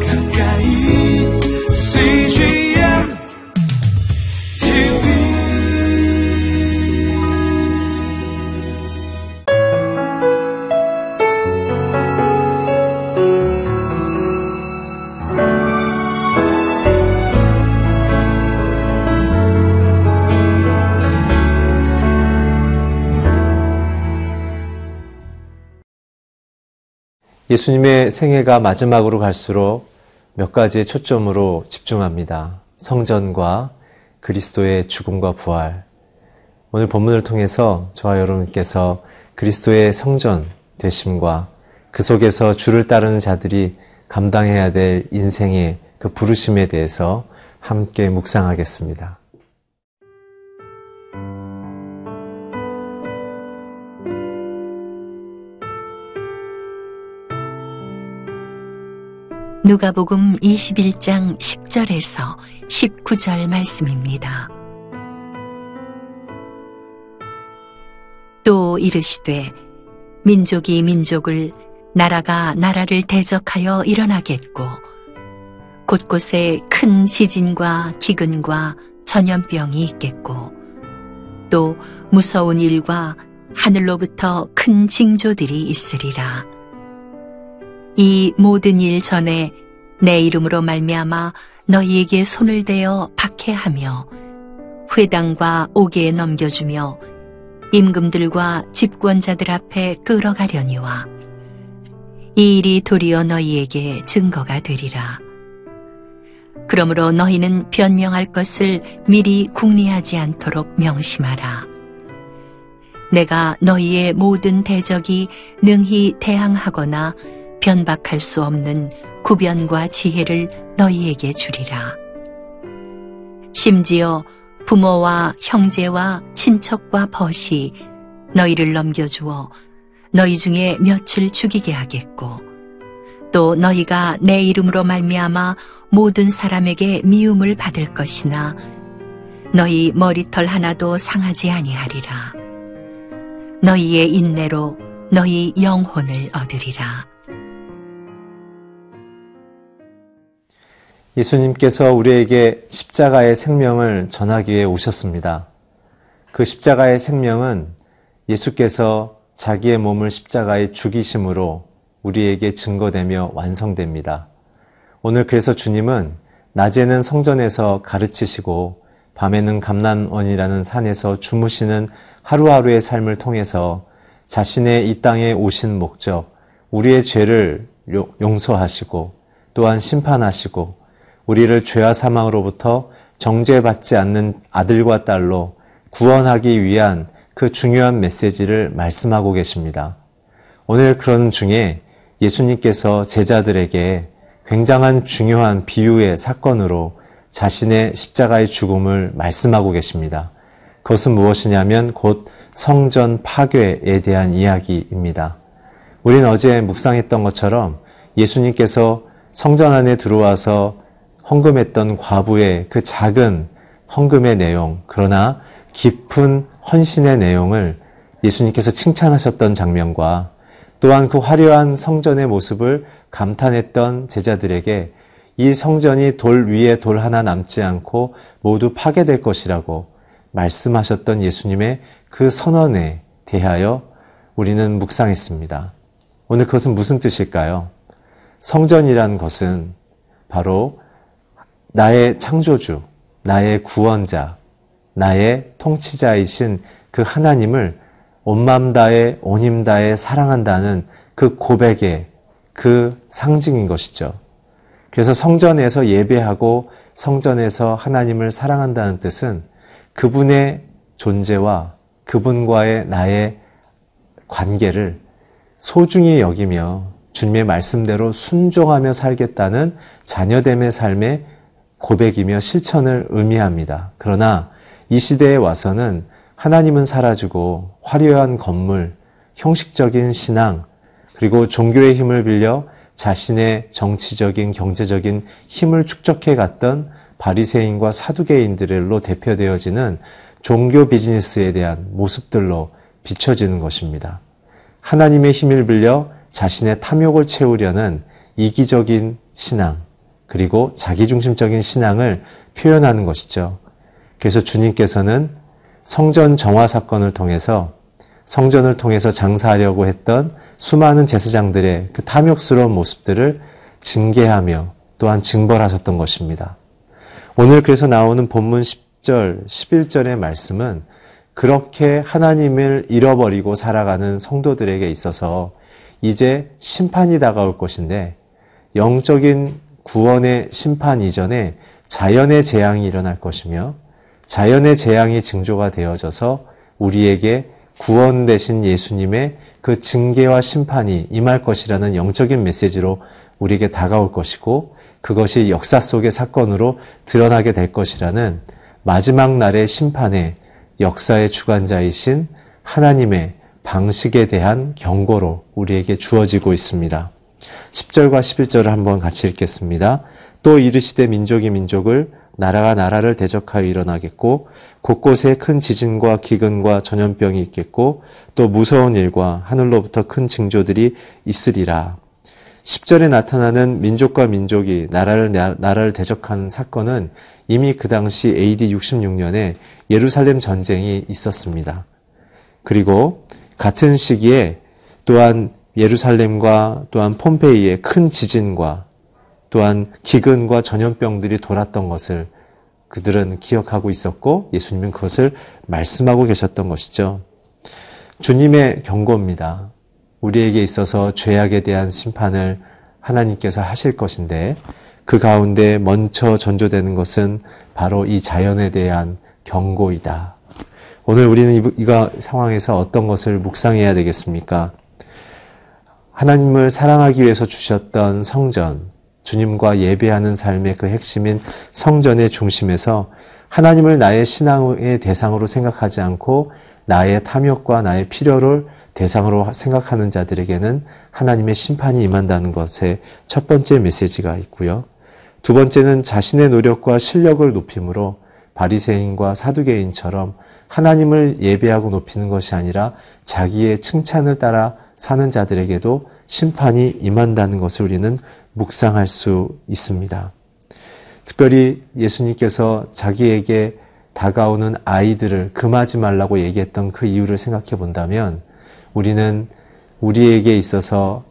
가까 예수님의 생애가 마지막으로 갈수록 몇 가지의 초점으로 집중합니다. 성전과 그리스도의 죽음과 부활. 오늘 본문을 통해서 저와 여러분께서 그리스도의 성전 되심과 그 속에서 주를 따르는 자들이 감당해야 될 인생의 그 부르심에 대해서 함께 묵상하겠습니다. 누가복음 21장 10절에서 19절 말씀입니다. 또 이르시되 민족이 민족을 나라가 나라를 대적하여 일어나겠고 곳곳에 큰 지진과 기근과 전염병이 있겠고 또 무서운 일과 하늘로부터 큰 징조들이 있으리라. 이 모든 일 전에 내 이름으로 말미암아 너희에게 손을 대어 박해하며 회당과 옥에 넘겨주며 임금들과 집권자들 앞에 끌어가려니와 이 일이 도리어 너희에게 증거가 되리라. 그러므로 너희는 변명할 것을 미리 궁리하지 않도록 명심하라. 내가 너희의 모든 대적이 능히 대항하거나 변박할 수 없는 구변과 지혜를 너희에게 주리라. 심지어 부모와 형제와 친척과 벗이 너희를 넘겨주어 너희 중에 몇을 죽이게 하겠고 또 너희가 내 이름으로 말미암아 모든 사람에게 미움을 받을 것이나 너희 머리털 하나도 상하지 아니하리라. 너희의 인내로 너희 영혼을 얻으리라. 예수님께서 우리에게 십자가의 생명을 전하기 위해 오셨습니다. 그 십자가의 생명은 예수께서 자기의 몸을 십자가에 죽이심으로 우리에게 증거되며 완성됩니다. 오늘 그래서 주님은 낮에는 성전에서 가르치시고 밤에는 감난원이라는 산에서 주무시는 하루하루의 삶을 통해서 자신의 이 땅에 오신 목적, 우리의 죄를 용서하시고 또한 심판하시고 우리를 죄와 사망으로부터 정죄받지 않는 아들과 딸로 구원하기 위한 그 중요한 메시지를 말씀하고 계십니다. 오늘 그런 중에 예수님께서 제자들에게 굉장한 중요한 비유의 사건으로 자신의 십자가의 죽음을 말씀하고 계십니다. 그것은 무엇이냐면 곧 성전 파괴에 대한 이야기입니다. 우리는 어제 묵상했던 것처럼 예수님께서 성전 안에 들어와서 헌금했던 과부의 그 작은 헌금의 내용, 그러나 깊은 헌신의 내용을 예수님께서 칭찬하셨던 장면과 또한 그 화려한 성전의 모습을 감탄했던 제자들에게 이 성전이 돌 위에 돌 하나 남지 않고 모두 파괴될 것이라고 말씀하셨던 예수님의 그 선언에 대하여 우리는 묵상했습니다. 오늘 그것은 무슨 뜻일까요? 성전이란 것은 바로 나의 창조주, 나의 구원자, 나의 통치자이신 그 하나님을 온맘 다해 온힘 다해 사랑한다는 그 고백의 그 상징인 것이죠. 그래서 성전에서 예배하고 성전에서 하나님을 사랑한다는 뜻은 그분의 존재와 그분과의 나의 관계를 소중히 여기며 주님의 말씀대로 순종하며 살겠다는 자녀됨의 삶의 고백이며 실천을 의미합니다. 그러나 이 시대에 와서는 하나님은 사라지고 화려한 건물, 형식적인 신앙, 그리고 종교의 힘을 빌려 자신의 정치적인 경제적인 힘을 축적해 갔던 바리새인과 사두개인들로 대표되어지는 종교 비즈니스에 대한 모습들로 비춰지는 것입니다. 하나님의 힘을 빌려 자신의 탐욕을 채우려는 이기적인 신앙, 그리고 자기중심적인 신앙을 표현하는 것이죠. 그래서 주님께서는 성전 정화 사건을 통해서 성전을 통해서 장사하려고 했던 수많은 제사장들의 그 탐욕스러운 모습들을 징계하며 또한 징벌하셨던 것입니다. 오늘 그래서 나오는 본문 10절, 11절의 말씀은 그렇게 하나님을 잃어버리고 살아가는 성도들에게 있어서 이제 심판이 다가올 것인데 영적인 구원의 심판 이전에 자연의 재앙이 일어날 것이며 자연의 재앙이 징조가 되어져서 우리에게 구원 되신 예수님의 그 징계와 심판이 임할 것이라는 영적인 메시지로 우리에게 다가올 것이고 그것이 역사 속의 사건으로 드러나게 될 것이라는 마지막 날의 심판의 역사의 주관자이신 하나님의 방식에 대한 경고로 우리에게 주어지고 있습니다. 10절과 11절을 한번 같이 읽겠습니다. 또 이르시되 민족이 민족을 나라가 나라를 대적하여 일어나겠고 곳곳에 큰 지진과 기근과 전염병이 있겠고 또 무서운 일과 하늘로부터 큰 징조들이 있으리라. 10절에 나타나는 민족과 민족이 나라를 나라를 대적하는 사건은 이미 그 당시 AD 66년에 예루살렘 전쟁이 있었습니다. 그리고 같은 시기에 또한 예루살렘과 또한 폼페이의 큰 지진과 또한 기근과 전염병들이 돌았던 것을 그들은 기억하고 있었고 예수님은 그것을 말씀하고 계셨던 것이죠. 주님의 경고입니다. 우리에게 있어서 죄악에 대한 심판을 하나님께서 하실 것인데 그 가운데 먼저 전조되는 것은 바로 이 자연에 대한 경고이다. 오늘 우리는 이 상황에서 어떤 것을 묵상해야 되겠습니까? 하나님을 사랑하기 위해서 주셨던 성전, 주님과 예배하는 삶의 그 핵심인 성전의 중심에서 하나님을 나의 신앙의 대상으로 생각하지 않고 나의 탐욕과 나의 필요를 대상으로 생각하는 자들에게는 하나님의 심판이 임한다는 것의 첫 번째 메시지가 있고요. 두 번째는 자신의 노력과 실력을 높임으로 바리새인과 사두개인처럼 하나님을 예배하고 높이는 것이 아니라 자기의 칭찬을 따라 사는 자들에게도 심판이 임한다는 것을 우리는 묵상할 수 있습니다. 특별히 예수님께서 자기에게 다가오는 아이들을 금하지 말라고 얘기했던 그 이유를 생각해 본다면 우리는 우리에게 있어서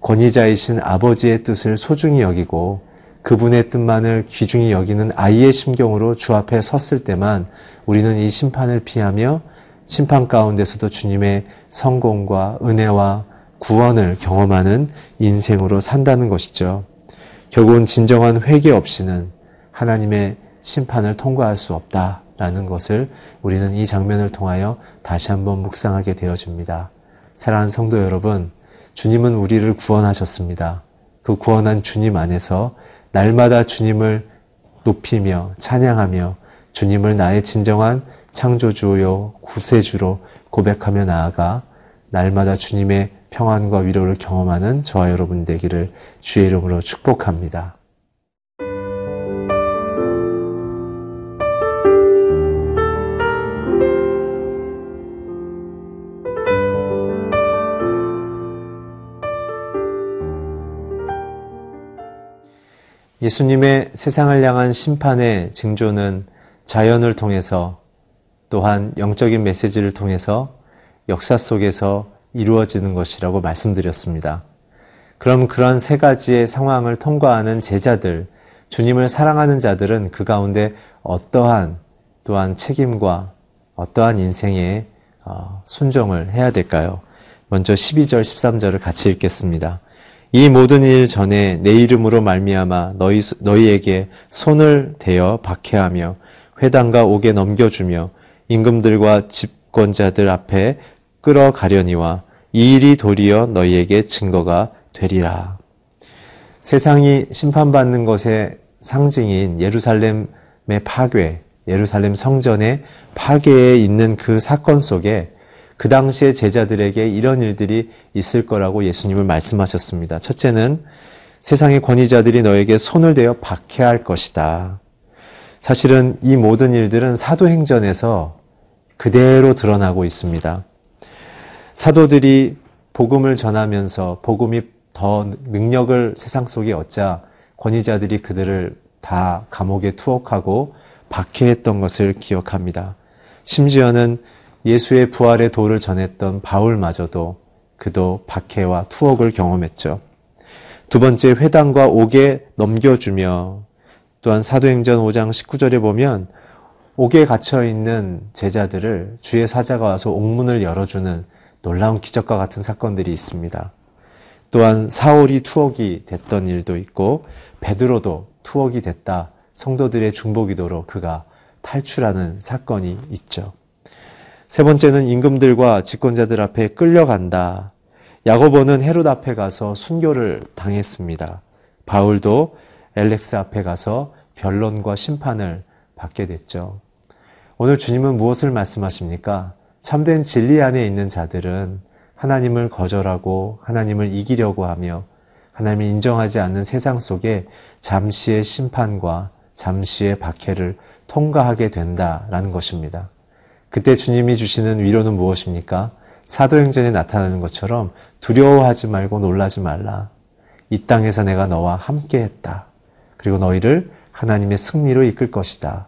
권위자이신 아버지의 뜻을 소중히 여기고 그분의 뜻만을 귀중히 여기는 아이의 심경으로 주 앞에 섰을 때만 우리는 이 심판을 피하며 심판 가운데서도 주님의 성공과 은혜와 구원을 경험하는 인생으로 산다는 것이죠. 결국은 진정한 회개 없이는 하나님의 심판을 통과할 수 없다라는 것을 우리는 이 장면을 통하여 다시 한번 묵상하게 되어집니다. 사랑하는 성도 여러분, 주님은 우리를 구원하셨습니다. 그 구원한 주님 안에서 날마다 주님을 높이며 찬양하며 주님을 나의 진정한 창조주요 구세주로 고백하며 나아가 날마다 주님의 평안과 위로를 경험하는 저와 여러분 되기를 주의 이름으로 축복합니다. 예수님의 세상을 향한 심판의 징조는 자연을 통해서 또한 영적인 메시지를 통해서 역사 속에서 이루어지는 것이라고 말씀드렸습니다. 그럼 그런 세 가지의 상황을 통과하는 제자들, 주님을 사랑하는 자들은 그 가운데 어떠한 또한 책임과 어떠한 인생의 어, 순종을 해야 될까요? 먼저 12절, 13절을 같이 읽겠습니다. 이 모든 일 전에 내 이름으로 말미암아 너희 너희에게 손을 대어 박해하며 회당과 옥에 넘겨주며 임금들과 집권자들 앞에 끌어가려니와 이 일이 도리어 너희에게 증거가 되리라. 세상이 심판받는 것의 상징인 예루살렘의 파괴, 예루살렘 성전의 파괴에 있는 그 사건 속에 그 당시의 제자들에게 이런 일들이 있을 거라고 예수님을 말씀하셨습니다. 첫째는 세상의 권위자들이 너에게 손을 대어 박해할 것이다. 사실은 이 모든 일들은 사도행전에서 그대로 드러나고 있습니다. 사도들이 복음을 전하면서 복음이 더 능력을 세상 속에 얻자 권위자들이 그들을 다 감옥에 투옥하고 박해했던 것을 기억합니다. 심지어는 예수의 부활의 도를 전했던 바울마저도 그도 박해와 투옥을 경험했죠. 두 번째 회당과 옥에 넘겨주며 또한 사도행전 5장 19절에 보면 옥에 갇혀 있는 제자들을 주의 사자가 와서 옥문을 열어주는 놀라운 기적과 같은 사건들이 있습니다. 또한 사울이 투옥이 됐던 일도 있고 베드로도 투옥이 됐다. 성도들의 중보기도로 그가 탈출하는 사건이 있죠. 세 번째는 임금들과 집권자들 앞에 끌려간다. 야고보는 헤롯 앞에 가서 순교를 당했습니다. 바울도 엘렉스 앞에 가서 변론과 심판을 받게 됐죠. 오늘 주님은 무엇을 말씀하십니까? 참된 진리 안에 있는 자들은 하나님을 거절하고 하나님을 이기려고 하며 하나님을 인정하지 않는 세상 속에 잠시의 심판과 잠시의 박해를 통과하게 된다라는 것입니다. 그때 주님이 주시는 위로는 무엇입니까? 사도행전에 나타나는 것처럼 두려워하지 말고 놀라지 말라. 이 땅에서 내가 너와 함께 했다. 그리고 너희를 하나님의 승리로 이끌 것이다.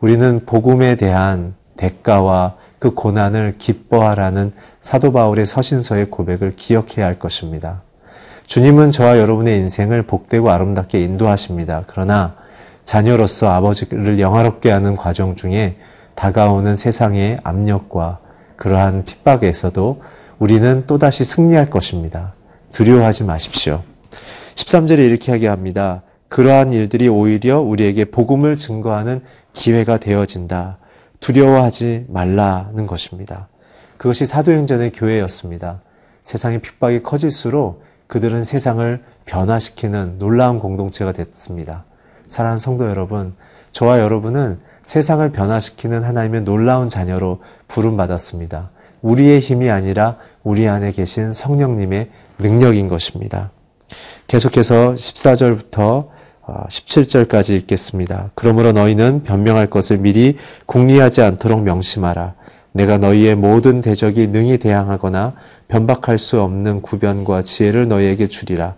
우리는 복음에 대한 대가와 그 고난을 기뻐하라는 사도 바울의 서신서의 고백을 기억해야 할 것입니다. 주님은 저와 여러분의 인생을 복되고 아름답게 인도하십니다. 그러나 자녀로서 아버지를 영화롭게 하는 과정 중에 다가오는 세상의 압력과 그러한 핍박에서도 우리는 또다시 승리할 것입니다. 두려워하지 마십시오. 13절에 이렇게 하게 합니다. 그러한 일들이 오히려 우리에게 복음을 증거하는 기회가 되어진다. 두려워하지 말라는 것입니다. 그것이 사도행전의 교회였습니다. 세상의 핍박이 커질수록 그들은 세상을 변화시키는 놀라운 공동체가 됐습니다. 사랑하는 성도 여러분, 저와 여러분은 세상을 변화시키는 하나님의 놀라운 자녀로 부름받았습니다. 우리의 힘이 아니라 우리 안에 계신 성령님의 능력인 것입니다. 계속해서 14절부터 17절까지 어, 읽겠습니다. 그러므로 너희는 변명할 것을 미리 궁리하지 않도록 명심하라. 내가 너희의 모든 대적이 능히 대항하거나 변박할 수 없는 구변과 지혜를 너희에게 주리라.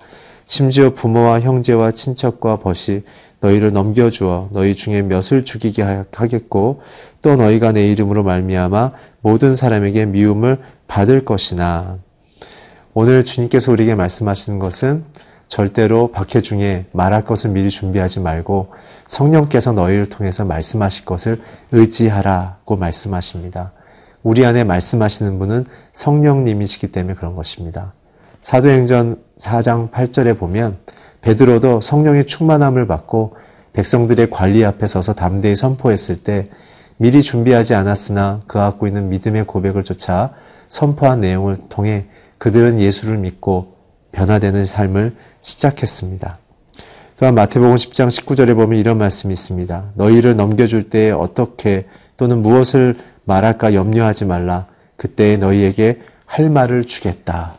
심지어 부모와 형제와 친척과 벗이 너희를 넘겨주어 너희 중에 몇을 죽이게 하겠고 또 너희가 내 이름으로 말미암아 모든 사람에게 미움을 받을 것이나 오늘 주님께서 우리에게 말씀하시는 것은 절대로 박해 중에 말할 것을 미리 준비하지 말고 성령께서 너희를 통해서 말씀하실 것을 의지하라고 말씀하십니다. 우리 안에 말씀하시는 분은 성령님이시기 때문에 그런 것입니다. 사도행전 4장 8절에 보면 베드로도 성령의 충만함을 받고 백성들의 관리 앞에 서서 담대히 선포했을 때 미리 준비하지 않았으나 그 갖고 있는 믿음의 고백을 쫓아 선포한 내용을 통해 그들은 예수를 믿고 변화되는 삶을 시작했습니다. 또한 마태복음 10장 19절에 보면 이런 말씀이 있습니다. 너희를 넘겨줄 때 어떻게 또는 무엇을 말할까 염려하지 말라. 그때 너희에게 할 말을 주겠다.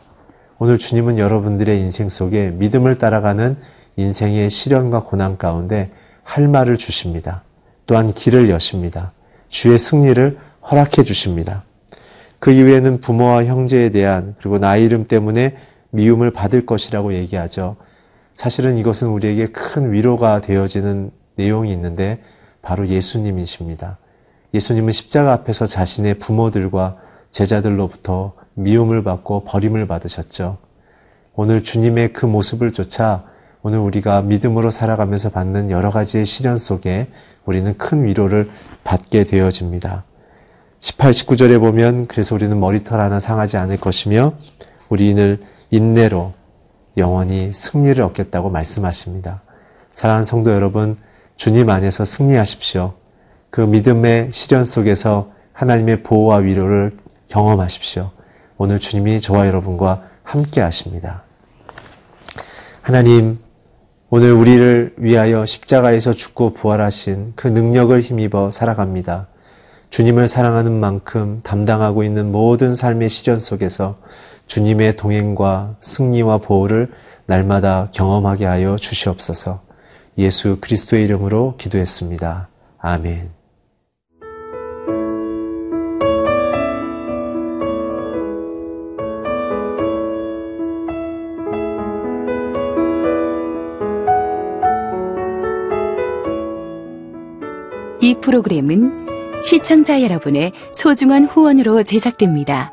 오늘 주님은 여러분들의 인생 속에 믿음을 따라가는 인생의 시련과 고난 가운데 할 말을 주십니다. 또한 길을 여십니다. 주의 승리를 허락해 주십니다. 그 이후에는 부모와 형제에 대한 그리고 나이 이름 때문에 미움을 받을 것이라고 얘기하죠. 사실은 이것은 우리에게 큰 위로가 되어지는 내용이 있는데 바로 예수님이십니다. 예수님은 십자가 앞에서 자신의 부모들과 제자들로부터 미움을 받고 버림을 받으셨죠. 오늘 주님의 그 모습을 쫓아 오늘 우리가 믿음으로 살아가면서 받는 여러 가지의 시련 속에 우리는 큰 위로를 받게 되어집니다. 18, 19절에 보면 그래서 우리는 머리털 하나 상하지 않을 것이며 우리는 인내로 영원히 승리를 얻겠다고 말씀하십니다. 사랑하는 성도 여러분, 주님 안에서 승리하십시오. 그 믿음의 시련 속에서 하나님의 보호와 위로를 경험하십시오. 오늘 주님이 저와 여러분과 함께 하십니다. 하나님, 오늘 우리를 위하여 십자가에서 죽고 부활하신 그 능력을 힘입어 살아갑니다. 주님을 사랑하는 만큼 담당하고 있는 모든 삶의 시련 속에서 주님의 동행과 승리와 보호를 날마다 경험하게 하여 주시옵소서. 예수 그리스도의 이름으로 기도했습니다. 아멘. 이 프로그램은 시청자 여러분의 소중한 후원으로 제작됩니다.